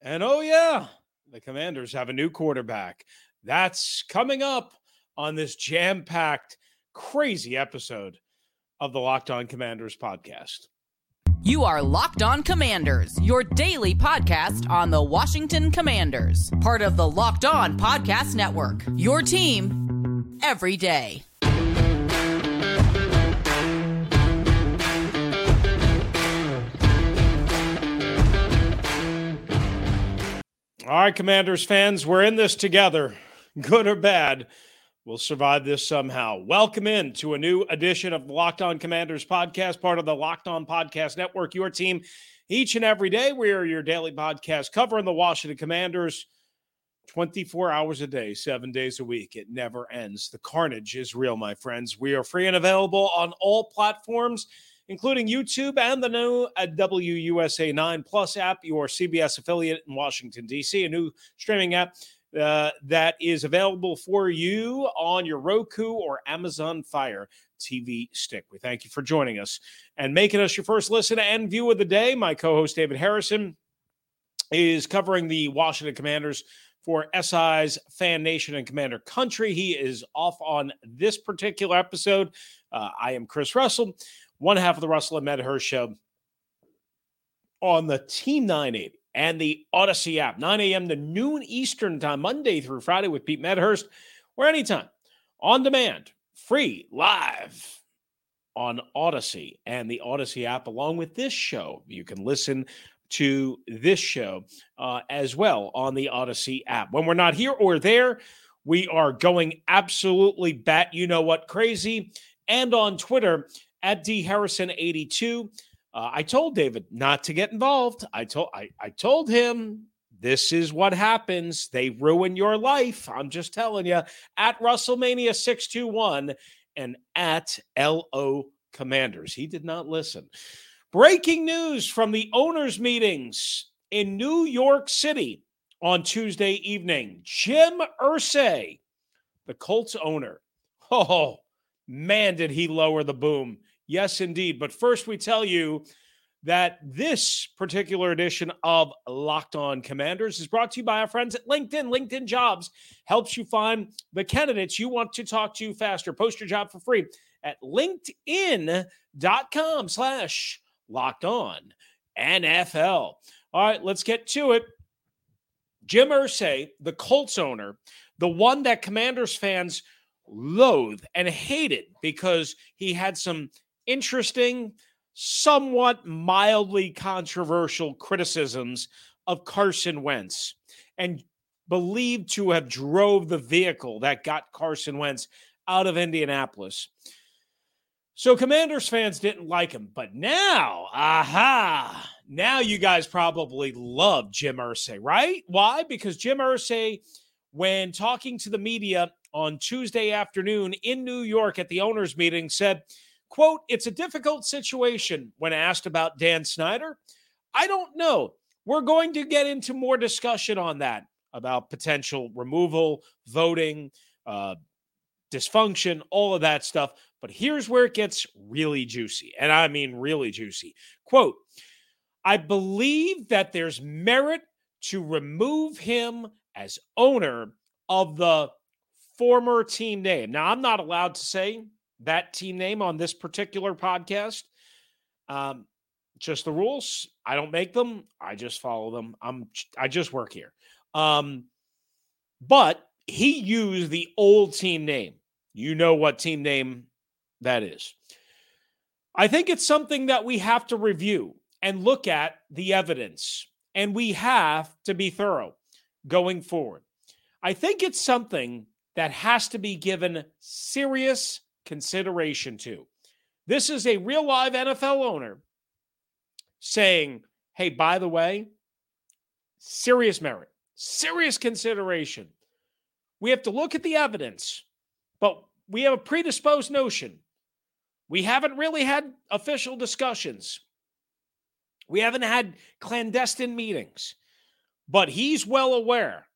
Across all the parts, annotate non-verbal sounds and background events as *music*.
And oh, yeah, the Commanders have a new quarterback. That's coming up on this jam packed, crazy episode of the Locked On Commanders podcast. You are Locked On Commanders, your daily podcast on the Washington Commanders, part of the Locked On Podcast Network. Your team every day. All right, Commanders fans, we're in this together, good or bad. We'll survive this somehow. Welcome in to a new edition of the Locked On Commanders podcast, part of the Locked On Podcast Network, your team each and every day. We are your daily podcast covering the Washington Commanders 24 hours a day, seven days a week. It never ends. The carnage is real, my friends. We are free and available on all platforms including YouTube and the new uh, WUSA 9 Plus app, your CBS affiliate in Washington, D.C., a new streaming app. Uh, that is available for you on your Roku or Amazon Fire TV stick. We thank you for joining us and making us your first listen and view of the day. My co host, David Harrison, is covering the Washington Commanders for SI's Fan Nation and Commander Country. He is off on this particular episode. Uh, I am Chris Russell one half of the Russell and Matt Medhurst show on the Team 980 and the Audacy app, 9 a.m. to noon Eastern time, Monday through Friday with Pete Medhurst, or anytime on demand, free, live on Audacy and the Audacy app, along with this show. You can listen to this show uh, as well on the Audacy app. When we're not here or there, we are going absolutely bat you know what crazy. And on Twitter at D Harrison 82. Uh, I told David not to get involved. I told I, I told him this is what happens. They ruin your life. I'm just telling you. At Russellmania 621 and at LO Commanders. He did not listen. Breaking news from the owners' meetings in New York City on Tuesday evening. Jim Irsay, the Colts owner. Oh, man, did he lower the boom Yes, indeed. But first, we tell you that this particular edition of Locked On Commanders is brought to you by our friends at LinkedIn. LinkedIn Jobs helps you find the candidates you want to talk to faster. Post your job for free at linkedin.com slash locked on NFL. All right, let's get to it. Jim Irsay, the Colts owner, the one that Commanders fans loathe and hated because he had some interesting, somewhat mildly controversial criticisms of Carson Wentz and believed to have drove the vehicle that got Carson Wentz out of Indianapolis. So Commanders fans didn't like him, but now, aha, now you guys probably love Jim Irsay, right? Why? Because Jim Irsay, when talking to the media on Tuesday afternoon in New York at the owners' meeting, said Quote, it's a difficult situation when asked about Dan Snyder. I don't know. We're going to get into more discussion on that about potential removal, voting, uh, dysfunction, all of that stuff. But here's where it gets really juicy. And I mean, really juicy. Quote, I believe that there's merit to remove him as owner of the former team name. Now, I'm not allowed to say that team name on this particular podcast. Um, just the rules. I don't make them. I just follow them. I'm I just work here. Um, but he used the old team name. You know what team name that is. I think it's something that we have to review and look at the evidence, and we have to be thorough going forward. I think it's something that has to be given serious consideration to. This is a real live NFL owner saying, hey, by the way, serious merit, serious consideration. We have to look at the evidence, but we have a predisposed notion. We haven't really had official discussions. We haven't had clandestine meetings, but he's well aware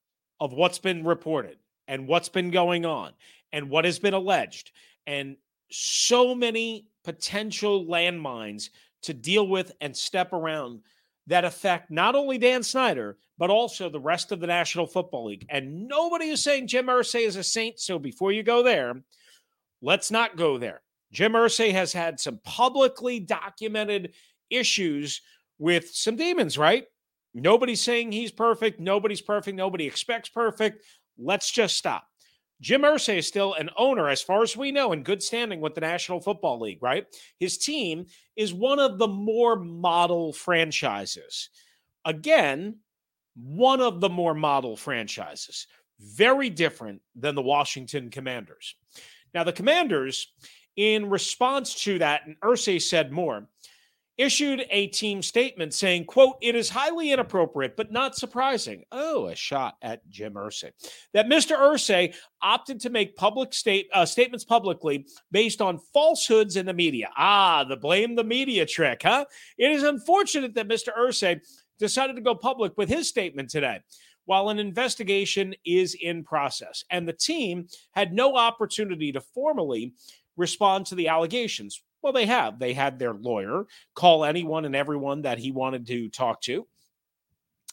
of what's been reported and what's been going on and what has been alleged and so many potential landmines to deal with and step around that affect not only Dan Snyder, but also the rest of the National Football League. And nobody is saying Jim Irsay is a saint. So before you go there, let's not go there. Jim Irsay has had some publicly documented issues with some demons, right? Nobody's saying he's perfect. Nobody's perfect. Nobody expects perfect. Let's just stop. Jim Irsay is still an owner, as far as we know, in good standing with the National Football League, right? His team is one of the more model franchises. Again, one of the more model franchises. Very different than the Washington Commanders. Now, the Commanders, in response to that, and Irsay said more, issued a team statement saying, quote, it is highly inappropriate, but not surprising. Oh, a shot at Jim Irsay. That Mr. Irsay opted to make public state uh, statements publicly based on falsehoods in the media. Ah, the blame the media trick, huh? It is unfortunate that Mr. Irsay decided to go public with his statement today while an investigation is in process. And the team had no opportunity to formally respond to the allegations. Well, they have. They had their lawyer call anyone and everyone that he wanted to talk to.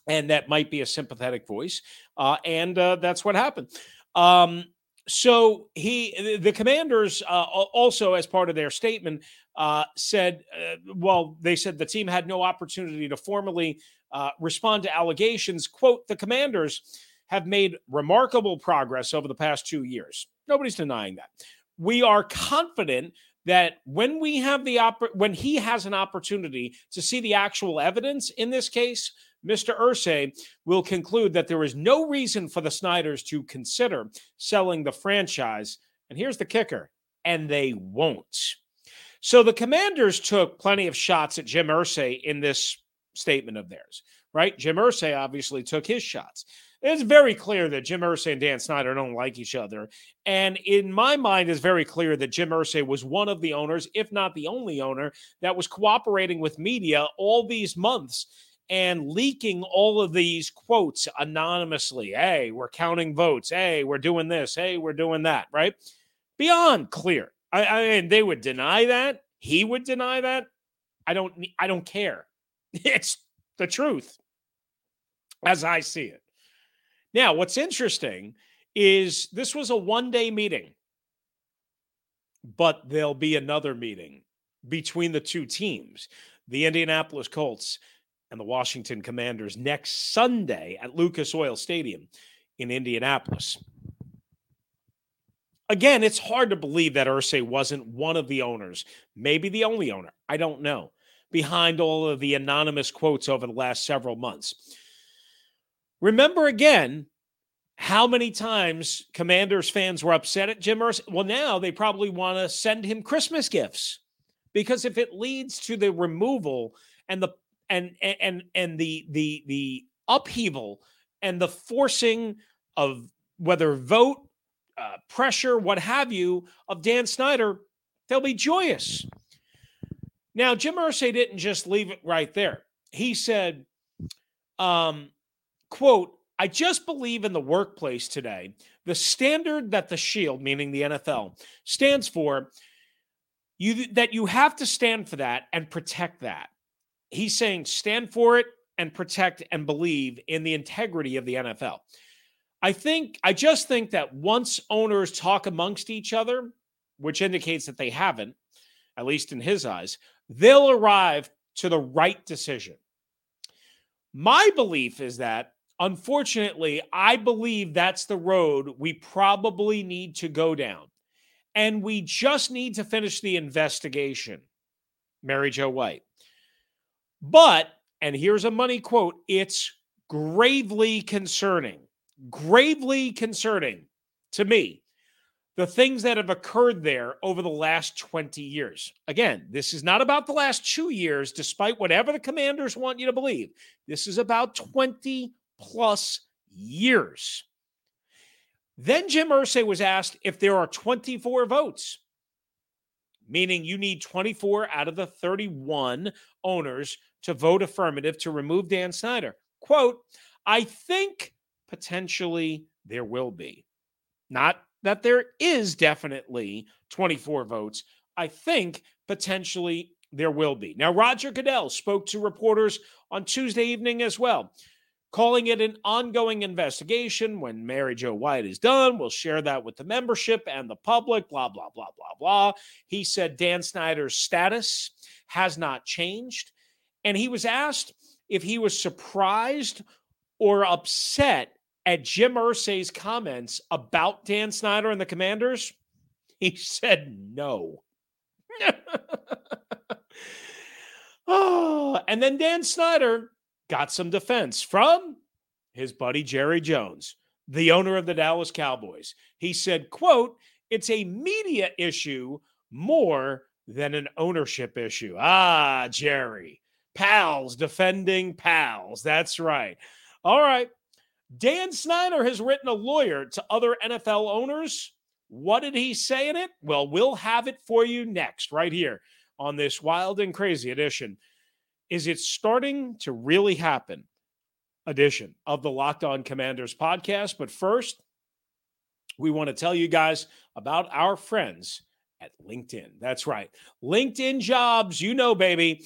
And that might be a sympathetic voice. Uh, and uh, that's what happened. Um, so he, the commanders, uh, also as part of their statement, uh, said, uh, well, they said the team had no opportunity to formally uh, respond to allegations. Quote, the commanders have made remarkable progress over the past two years. Nobody's denying that. We are confident that when we have the opp- when he has an opportunity to see the actual evidence in this case, Mr. Irsay will conclude that there is no reason for the Snyders to consider selling the franchise. And here's the kicker, and they won't. So the Commanders took plenty of shots at Jim Irsay in this statement of theirs, right? Jim Irsay obviously took his shots. It's very clear that Jim Irsay and Dan Snyder don't like each other. And in my mind, it's very clear that Jim Irsay was one of the owners, if not the only owner, that was cooperating with media all these months and leaking all of these quotes anonymously. Hey, we're counting votes. Hey, we're doing this. Hey, we're doing that, right? Beyond clear. I, I mean, they would deny that. He would deny that. I don't I don't care. *laughs* It's the truth as I see it. Now, what's interesting is this was a one day meeting, but there'll be another meeting between the two teams, the Indianapolis Colts and the Washington Commanders, next Sunday at Lucas Oil Stadium in Indianapolis. Again, it's hard to believe that Irsay wasn't one of the owners, maybe the only owner. I don't know. Behind all of the anonymous quotes over the last several months. Remember again how many times Commanders fans were upset at Jim Irsay? Well, now they probably want to send him Christmas gifts because if it leads to the removal and the and and and the the the upheaval and the forcing of whether vote uh, pressure, what have you, of Dan Snyder, they'll be joyous. Now, Jim Irsay didn't just leave it right there. He said, um, quote, I just believe in the workplace today, the standard that the Shield, meaning the NFL, stands for, you that you have to stand for that and protect that. He's saying stand for it and protect and believe in the integrity of the NFL. I think I just think that once owners talk amongst each other, which indicates that they haven't, at least in his eyes, they'll arrive to the right decision. My belief is that Unfortunately, I believe that's the road we probably need to go down. And we just need to finish the investigation, Mary Jo White. But, and here's a money quote it's gravely concerning, gravely concerning to me the things that have occurred there over the last 20 years. Again, this is not about the last two years, despite whatever the commanders want you to believe. This is about 20 plus years. Then Jim Irsay was asked if there are 24 votes, meaning you need 24 out of the 31 owners to vote affirmative to remove Dan Snyder. Quote, I think potentially there will be. Not that there is definitely 24 votes. I think potentially there will be. Now, Roger Goodell spoke to reporters on Tuesday evening as well, calling it an ongoing investigation. When Mary Jo White is done, we'll share that with the membership and the public, blah, blah, blah, blah, blah. He said Dan Snyder's status has not changed. And he was asked if he was surprised or upset at Jim Irsay's comments about Dan Snyder and the Commanders. He said no. *laughs* oh, and then Dan Snyder got some defense from his buddy Jerry Jones, the owner of the Dallas Cowboys. He said, quote, it's a media issue more than an ownership issue. Ah, Jerry. Pals defending pals. That's right. All right. Dan Snyder has written a lawyer to other NFL owners. What did he say in it? Well, we'll have it for you next, right here on this wild and crazy edition. Is it starting to really happen? Edition of the Locked On Commanders podcast. But first, we want to tell you guys about our friends at LinkedIn. That's right. LinkedIn jobs, you know, baby.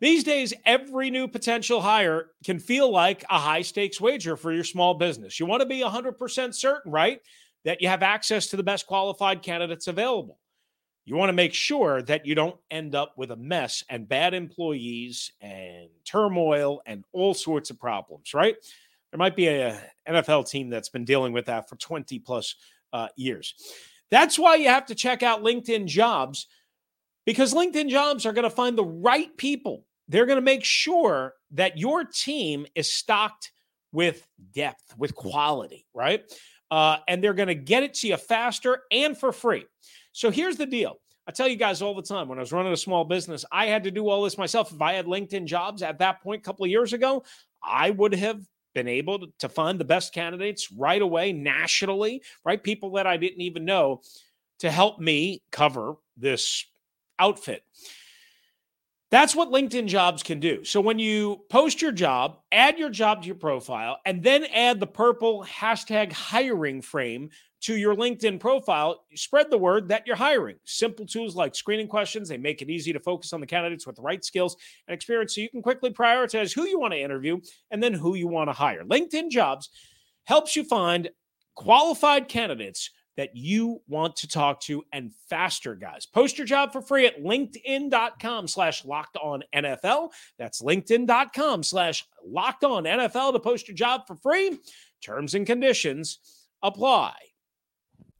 These days, every new potential hire can feel like a high stakes wager for your small business. You want to be 100% certain, right? That you have access to the best qualified candidates available. You want to make sure that you don't end up with a mess and bad employees and turmoil and all sorts of problems, right? There might be a NFL team that's been dealing with that for 20 plus uh, years. That's why you have to check out LinkedIn Jobs because LinkedIn Jobs are going to find the right people. They're going to make sure that your team is stocked with depth, with quality, right? Uh, and they're going to get it to you faster and for free. So here's the deal. I tell you guys all the time when I was running a small business, I had to do all this myself. If I had LinkedIn jobs at that point a couple of years ago, I would have been able to find the best candidates right away nationally, right? People that I didn't even know to help me cover this outfit. That's what LinkedIn jobs can do. So when you post your job, add your job to your profile, and then add the purple hashtag hiring frame to your LinkedIn profile, spread the word that you're hiring. Simple tools like screening questions, they make it easy to focus on the candidates with the right skills and experience so you can quickly prioritize who you want to interview and then who you want to hire. LinkedIn Jobs helps you find qualified candidates that you want to talk to and faster, guys. Post your job for free at linkedin.com slash locked on NFL. That's linkedin.com slash locked on NFL to post your job for free. Terms and conditions apply.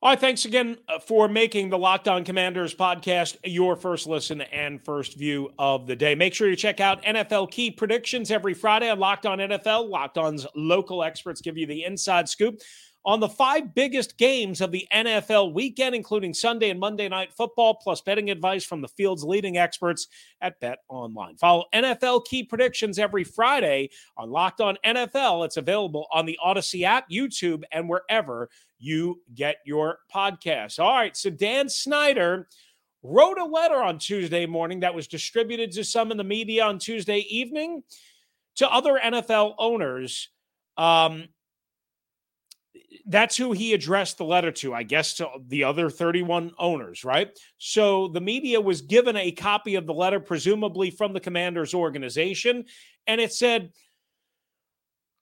All right, thanks again uh, for making the Locked On Commanders podcast your first listen and first view of the day. Make sure you check out NFL key predictions every Friday on Locked On NFL. Locked On's local experts give you the inside scoop on the five biggest games of the NFL weekend, including Sunday and Monday night football, plus betting advice from the field's leading experts at Bet Online. Follow NFL key predictions every Friday on Locked On NFL. It's available on the Audacy app, YouTube, and wherever you get your podcasts. All right, so Dan Snyder wrote a letter on Tuesday morning that was distributed to some in the media on Tuesday evening to other NFL owners. Um, that's who he addressed the letter to, I guess, to the other 31 owners, right? So the media was given a copy of the letter, presumably from the commander's organization, and it said,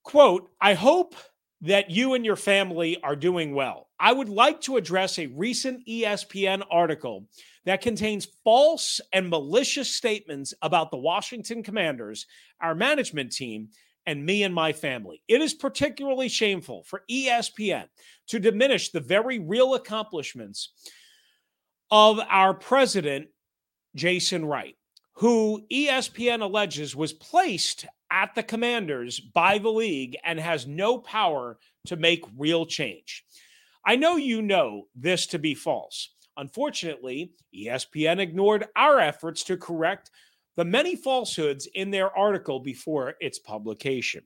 quote, I hope that you and your family are doing well. I would like to address a recent ESPN article that contains false and malicious statements about the Washington Commanders, our management team, and me and my family. It is particularly shameful for ESPN to diminish the very real accomplishments of our president, Jason Wright, who ESPN alleges was placed at the commanders by the league and has no power to make real change. I know you know this to be false. Unfortunately, ESPN ignored our efforts to correct the many falsehoods in their article before its publication.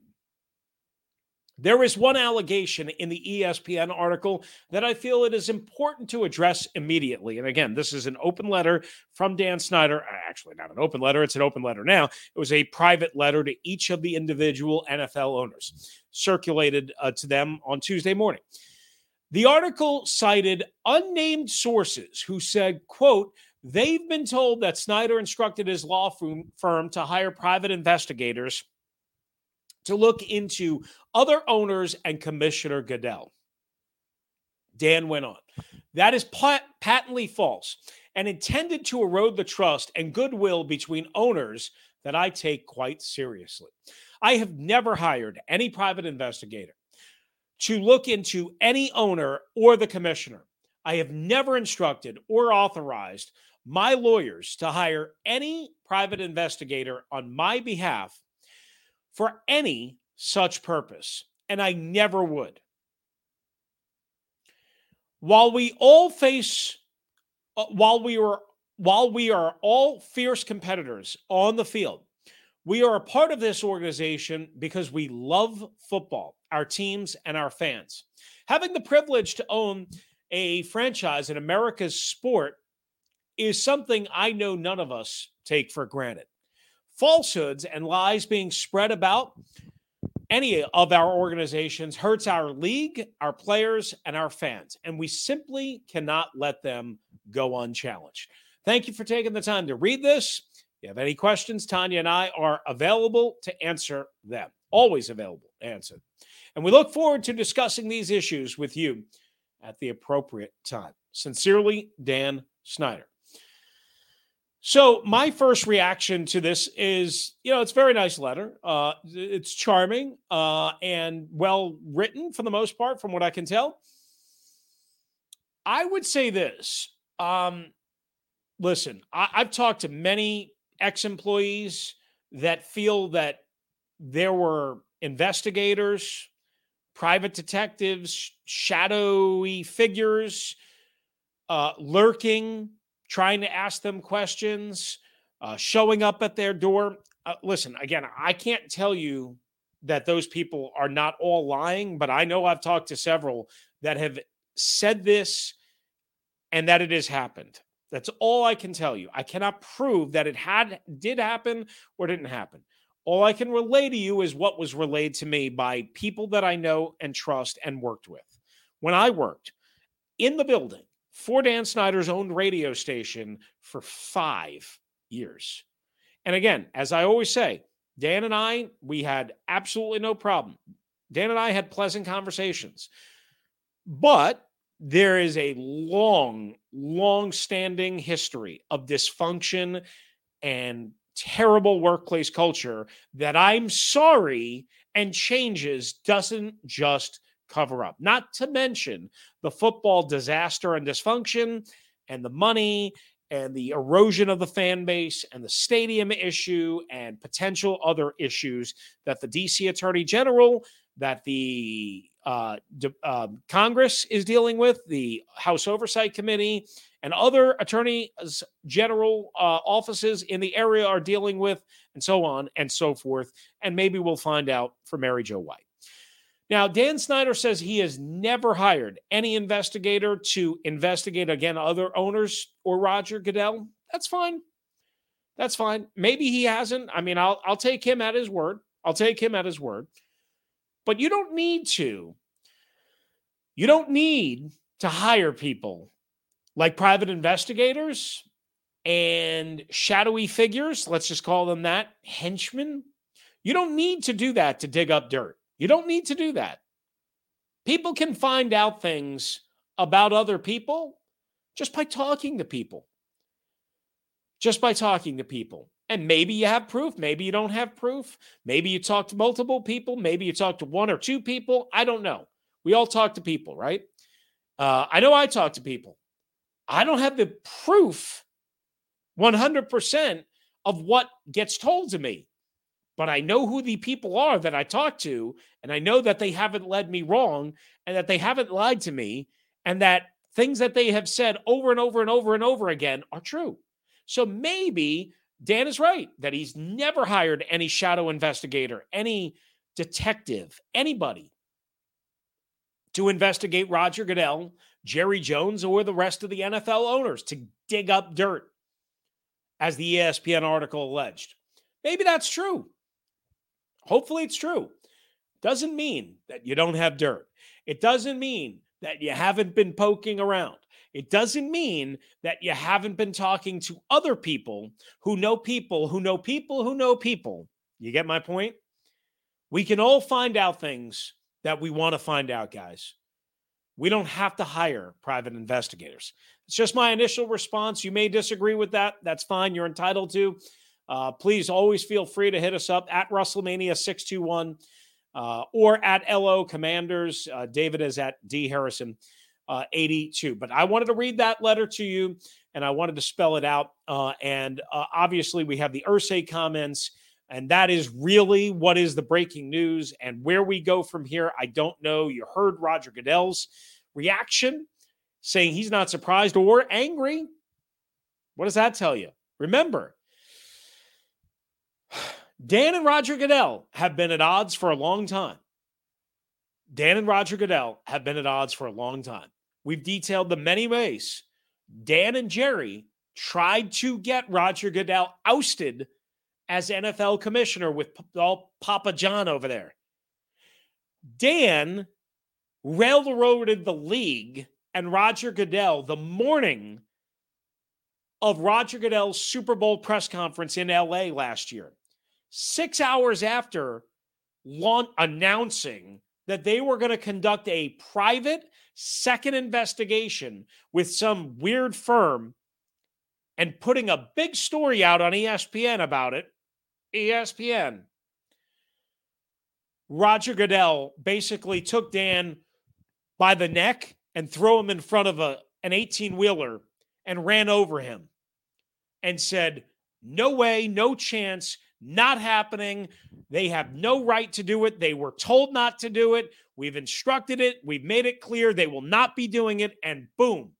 There is one allegation in the ESPN article that I feel it is important to address immediately. And again, this is an open letter from Dan Snyder. Uh, actually, not an open letter, it's an open letter now. It was a private letter to each of the individual NFL owners, circulated uh, to them on Tuesday morning. The article cited unnamed sources who said, quote, they've been told that Snyder instructed his law firm to hire private investigators to look into other owners and Commissioner Goodell. Dan went on. That is pat- patently false and intended to erode the trust and goodwill between owners that I take quite seriously. I have never hired any private investigator to look into any owner or the commissioner. I have never instructed or authorized my lawyers to hire any private investigator on my behalf for any such purpose, and I never would. While we all face, uh, while we are, while we are all fierce competitors on the field, we are a part of this organization because we love football, our teams, and our fans. Having the privilege to own a franchise in America's sport is something I know none of us take for granted falsehoods and lies being spread about any of our organizations hurts our league, our players, and our fans. And we simply cannot let them go unchallenged. Thank you for taking the time to read this. If you have any questions, Tanya and I are available to answer them. Always available to answer. And we look forward to discussing these issues with you at the appropriate time. Sincerely, Dan Snyder. So my first reaction to this is, you know, it's a very nice letter. Uh, it's charming uh, and well written for the most part, from what I can tell. I would say this. Um, listen, I, I've talked to many ex-employees that feel that there were investigators, private detectives, shadowy figures uh, lurking trying to ask them questions, uh, showing up at their door. Uh, listen, again, I can't tell you that those people are not all lying, but I know I've talked to several that have said this and that it has happened. That's all I can tell you. I cannot prove that it had did happen or didn't happen. All I can relay to you is what was relayed to me by people that I know and trust and worked with. When I worked in the building, for Dan Snyder's own radio station for five years. And again, as I always say, Dan and I, we had absolutely no problem. Dan and I had pleasant conversations. But there is a long, long standing history of dysfunction and terrible workplace culture that I'm sorry and changes doesn't just cover up. Not to mention the football disaster and dysfunction and the money and the erosion of the fan base and the stadium issue and potential other issues that the DC Attorney General, that the uh, uh, Congress is dealing with, the House Oversight Committee, and other attorney general uh, offices in the area are dealing with, and so on and so forth. And maybe we'll find out for Mary Jo White. Now, Dan Snyder says he has never hired any investigator to investigate again other owners or Roger Goodell. That's fine. That's fine. Maybe he hasn't. I mean, I'll I'll take him at his word. I'll take him at his word. But you don't need to. You don't need to hire people like private investigators and shadowy figures, let's just call them that, henchmen. You don't need to do that to dig up dirt. You don't need to do that. People can find out things about other people just by talking to people. Just by talking to people. And maybe you have proof. Maybe you don't have proof. Maybe you talk to multiple people. Maybe you talk to one or two people. I don't know. We all talk to people, right? Uh, I know I talk to people. I don't have the proof 100% of what gets told to me, but I know who the people are that I talk to. And I know that they haven't led me wrong and that they haven't lied to me and that things that they have said over and over and over and over again are true. So maybe Dan is right that he's never hired any shadow investigator, any detective, anybody to investigate Roger Goodell, Jerry Jones, or the rest of the NFL owners to dig up dirt, as the ESPN article alleged. Maybe that's true. Hopefully, it's true. Doesn't mean that you don't have dirt. It doesn't mean that you haven't been poking around. It doesn't mean that you haven't been talking to other people who know people who know people who know people. You get my point? We can all find out things that we want to find out, guys. We don't have to hire private investigators. It's just my initial response. You may disagree with that. That's fine. You're entitled to. Uh, please always feel free to hit us up at Russellmania621 uh, or at LO Commanders. Uh, David is at D Harrison uh, 82. But I wanted to read that letter to you and I wanted to spell it out. Uh, and uh, obviously, we have the Irsay comments. And that is really what is the breaking news. And where we go from here, I don't know. You heard Roger Goodell's reaction saying he's not surprised or angry. What does that tell you? Remember, Dan and Roger Goodell have been at odds for a long time. Dan and Roger Goodell have been at odds for a long time. We've detailed the many ways Dan and Jerry tried to get Roger Goodell ousted as NFL commissioner with all Papa John over there. Dan railroaded the league and Roger Goodell the morning of Roger Goodell's Super Bowl press conference in LA last year. Six hours after announcing that they were going to conduct a private second investigation with some weird firm and putting a big story out on ESPN about it. ESPN. Roger Goodell basically took Dan by the neck and threw him in front of a an 18 wheeler and ran over him and said, No way, no chance, not happening. They have no right to do it. They were told not to do it. We've instructed it. We've made it clear they will not be doing it. And boom,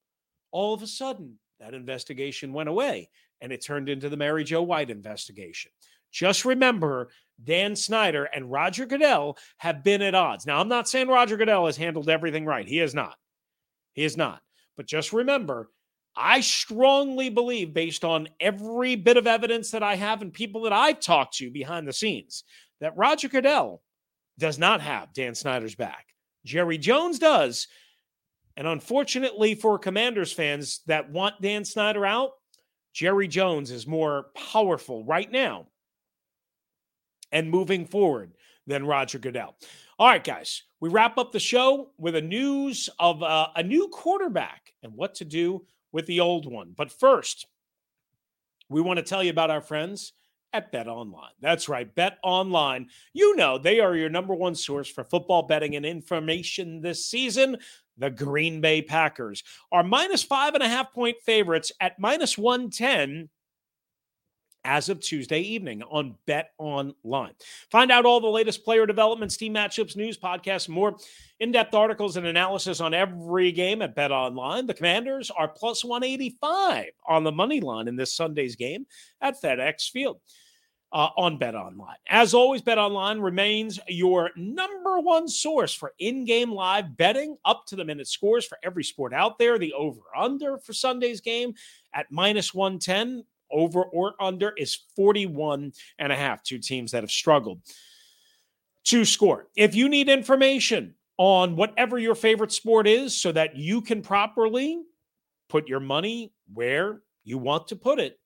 all of a sudden, that investigation went away and it turned into the Mary Jo White investigation. Just remember, Dan Snyder and Roger Goodell have been at odds. Now, I'm not saying Roger Goodell has handled everything right. He has not. He is not. But just remember, I strongly believe, based on every bit of evidence that I have and people that I've talked to behind the scenes, that Roger Goodell does not have Dan Snyder's back. Jerry Jones does. And unfortunately for Commanders fans that want Dan Snyder out, Jerry Jones is more powerful right now and moving forward than Roger Goodell. All right, guys, we wrap up the show with a news of uh, a new quarterback and what to do with the old one. But first, we want to tell you about our friends at Bet Online. That's right, Bet Online. You know they are your number one source for football betting and information this season. The Green Bay Packers are minus five and a half point favorites at minus 110 as of Tuesday evening on Bet Online. Find out all the latest player developments, team matchups, news, podcasts, more in-depth articles and analysis on every game at Bet Online. The Commanders are plus 185 on the money line in this Sunday's game at FedEx Field. Uh, on Bet Online. As always, Bet Online remains your number one source for in game live betting, up to the minute scores for every sport out there. The over under for Sunday's game at minus 110 over or under is 41 and a half. Two teams that have struggled to score. If you need information on whatever your favorite sport is so that you can properly put your money where you want to put it,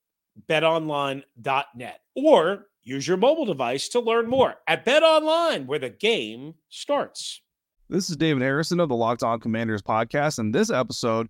betonline.net or use your mobile device to learn more at betonline where the game starts. This is David Harrison of the Locked On Commanders podcast, and this episode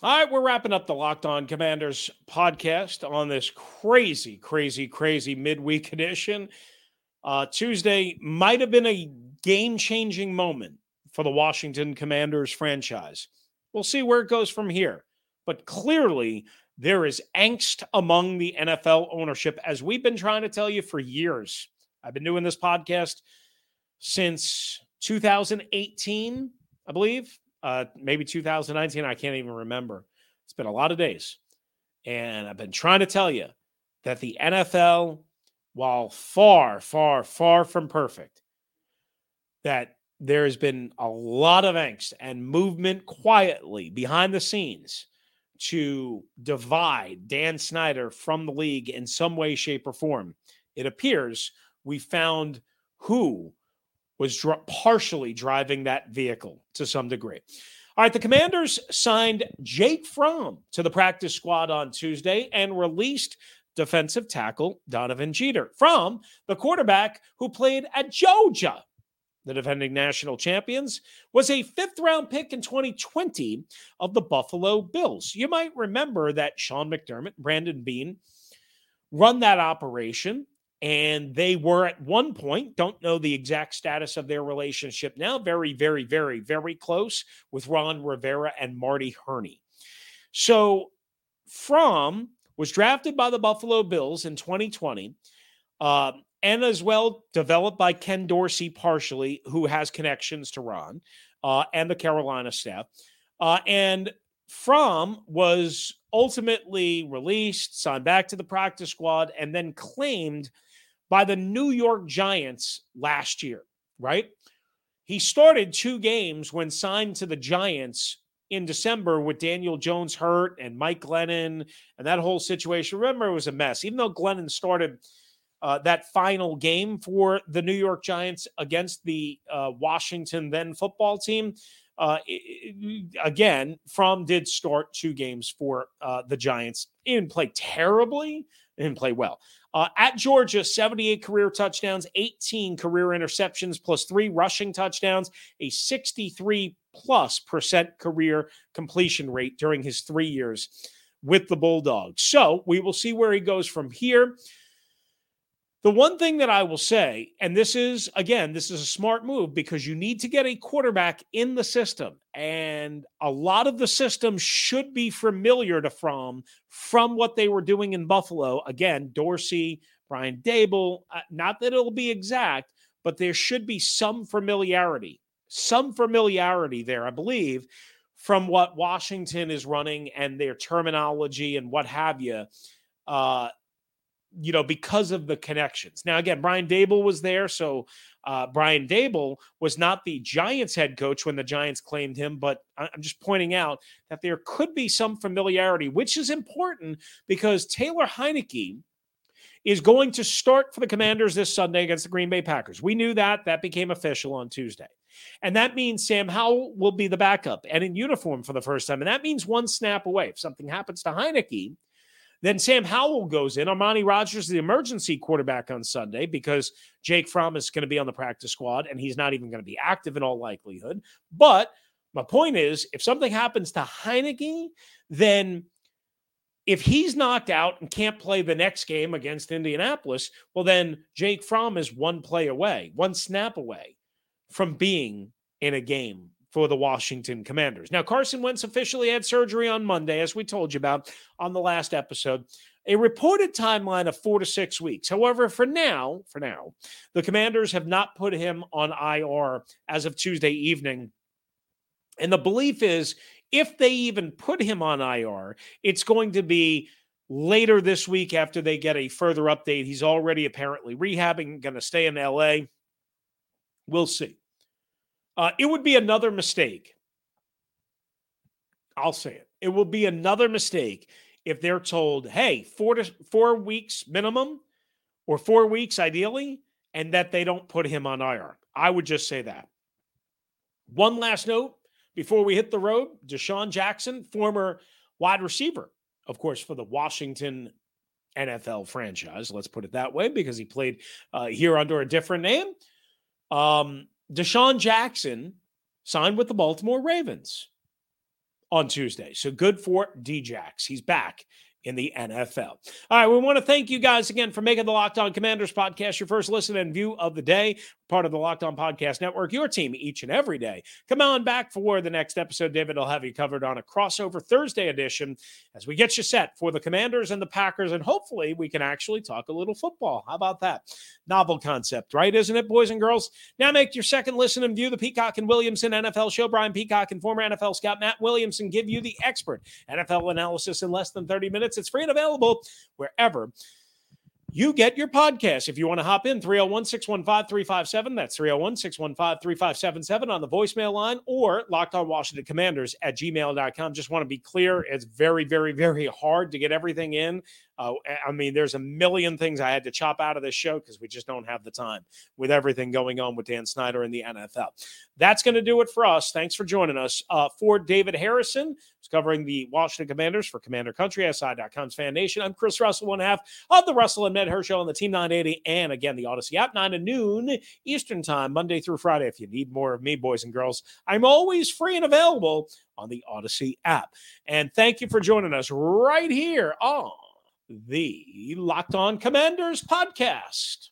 All right, we're wrapping up the Locked On Commanders podcast on this crazy, crazy, crazy midweek *laughs* edition. Uh, Tuesday might have been a game changing moment for the Washington Commanders franchise. We'll see where it goes from here. But clearly, there is angst among the NFL ownership, as we've been trying to tell you for years. I've been doing this podcast since 2018, I believe uh, maybe 2019. I can't even remember. It's been a lot of days. And I've been trying to tell you that the NFL, while far, far, far from perfect, that there has been a lot of angst and movement quietly behind the scenes to divide Dan Snyder from the league in some way, shape, or form. It appears we found who was dr- partially driving that vehicle to some degree. All right, the Commanders signed Jake Fromm to the practice squad on Tuesday and released defensive tackle Donovan Jeter Fromm, the quarterback who played at Georgia. The defending national champions was a fifth round pick in 2020 of the Buffalo Bills. You might remember that Sean McDermott, Brandon Beane, run that operation and they were at one point, don't know the exact status of their relationship now, very, very, very, very close with Ron Rivera and Marty Hurney. So Fromm was drafted by the Buffalo Bills in 2020. Uh, and as well developed by Ken Dorsey partially, who has connections to Ron uh, and the Carolina staff. Uh, and Fromm was ultimately released, signed back to the practice squad, and then claimed – by the New York Giants last year, right? He started two games when signed to the Giants in December with Daniel Jones hurt and Mike Glennon and that whole situation. Remember, it was a mess. Even though Glennon started uh, that final game for the New York Giants against the uh, Washington then football team, uh, again, Fromm did start two games for uh, the Giants. He didn't play terribly, didn't play well. Uh, at Georgia, 78 career touchdowns, 18 career interceptions, plus three rushing touchdowns, a 63 plus percent career completion rate during his three years with the Bulldogs. So we will see where he goes from here. The one thing that I will say, and this is, again, this is a smart move because you need to get a quarterback in the system. And a lot of the system should be familiar to Fromm from what they were doing in Buffalo. Again, Dorsey, Brian Daboll. uh, not that it'll be exact, but there should be some familiarity, some familiarity there, I believe, from what Washington is running and their terminology and what have you. Uh, you know, because of the connections. Now, again, Brian Daboll was there. So uh, Brian Daboll was not the Giants head coach when the Giants claimed him, but I'm just pointing out that there could be some familiarity, which is important because Taylor Heinicke is going to start for the Commanders this Sunday against the Green Bay Packers. We knew that. That became official on Tuesday. And that means Sam Howell will be the backup and in uniform for the first time. And that means one snap away. If something happens to Heinicke, then Sam Howell goes in. Armani Rogers, the emergency quarterback on Sunday, because Jake Fromm is going to be on the practice squad and he's not even going to be active in all likelihood. But my point is, if something happens to Heinicke, then if he's knocked out and can't play the next game against Indianapolis, well, then Jake Fromm is one play away, one snap away from being in a game for the Washington Commanders. Now, Carson Wentz officially had surgery on Monday, as we told you about on the last episode. A reported timeline of four to six weeks. However, for now, for now, the Commanders have not put him on IR as of Tuesday evening. And the belief is if they even put him on IR, it's going to be later this week after they get a further update. He's already apparently rehabbing, going to stay in LA. We'll see. Uh, it would be another mistake. I'll say it. It will be another mistake if they're told, hey, four to four weeks minimum or four weeks ideally, and that they don't put him on IR. I would just say that. One last note before we hit the road DeSean Jackson, former wide receiver, of course, for the Washington NFL franchise. Let's put it that way because he played uh, here under a different name. Um, DeSean Jackson signed with the Baltimore Ravens on Tuesday. So good for Djax. He's back in the NFL. All right, we want to thank you guys again for making the Locked On Commanders podcast your first listen and view of the day, part of the Locked On Podcast Network, your team each and every day. Come on back for the next episode. David will have you covered on a crossover Thursday edition as we get you set for the Commanders and the Packers, and hopefully we can actually talk a little football. How about that? Novel concept, right? Isn't it, boys and girls? Now make your second listen and view the Peacock and Williamson NFL show. Brian Peacock and former NFL scout Matt Williamson give you the expert NFL analysis in less than 30 minutes. It's free and available wherever you get your podcast. If you want to hop in, 301 615 357. That's 301 615 3577 on the voicemail line or locked on Washington Commanders at gmail.com. Just want to be clear, it's very, very, very hard to get everything in. Uh, I mean, there's a million things I had to chop out of this show because we just don't have the time with everything going on with Dan Snyder and the NFL. That's going to do it for us. Thanks for joining us. Uh, for David Harrison, who's covering the Washington Commanders for Commander Country, SI.com's Fan Nation. I'm Chris Russell, one half of the Russell and Med Show on the Team 980 and again the Audacy app, 9 to noon Eastern Time, Monday through Friday. If you need more of me, boys and girls, I'm always free and available on the Audacy app. And thank you for joining us right here on the Locked On Commanders podcast.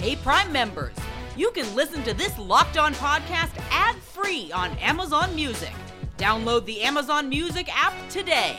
Hey, Prime members, you can listen to this Locked On podcast ad free on Amazon Music. Download the Amazon Music app today.